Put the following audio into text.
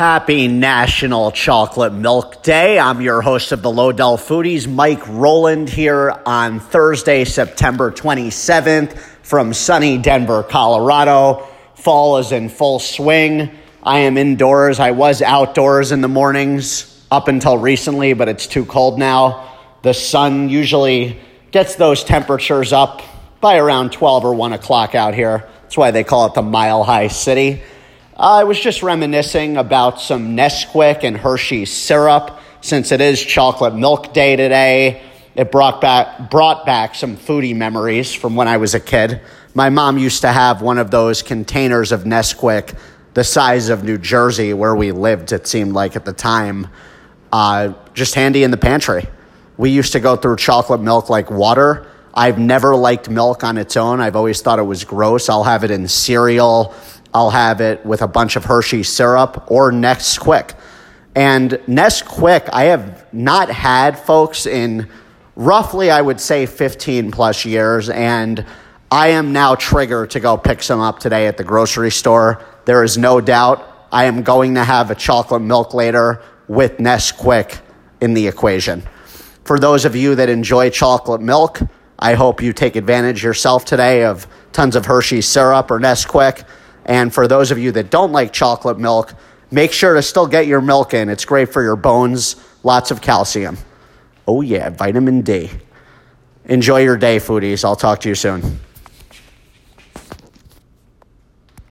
Happy National Chocolate Milk Day. I'm your host of the Lodell Foodies, Mike Roland, here on Thursday, September 27th from sunny Denver, Colorado. Fall is in full swing. I am indoors. I was outdoors in the mornings up until recently, but it's too cold now. The sun usually gets those temperatures up by around 12 or 1 o'clock out here. That's why they call it the Mile High City. I was just reminiscing about some Nesquik and Hershey syrup since it is chocolate milk day today. It brought back, brought back some foodie memories from when I was a kid. My mom used to have one of those containers of Nesquik the size of New Jersey where we lived, it seemed like at the time, uh, just handy in the pantry. We used to go through chocolate milk like water. I've never liked milk on its own. I've always thought it was gross. I'll have it in cereal I'll have it with a bunch of Hershey syrup or Nesquik. And Nesquik, I have not had, folks, in roughly, I would say, 15 plus years. And I am now triggered to go pick some up today at the grocery store. There is no doubt I am going to have a chocolate milk later with Nesquik in the equation. For those of you that enjoy chocolate milk, I hope you take advantage yourself today of tons of Hershey syrup or Nesquik. And for those of you that don't like chocolate milk, make sure to still get your milk in. It's great for your bones, lots of calcium. Oh, yeah, vitamin D. Enjoy your day, foodies. I'll talk to you soon.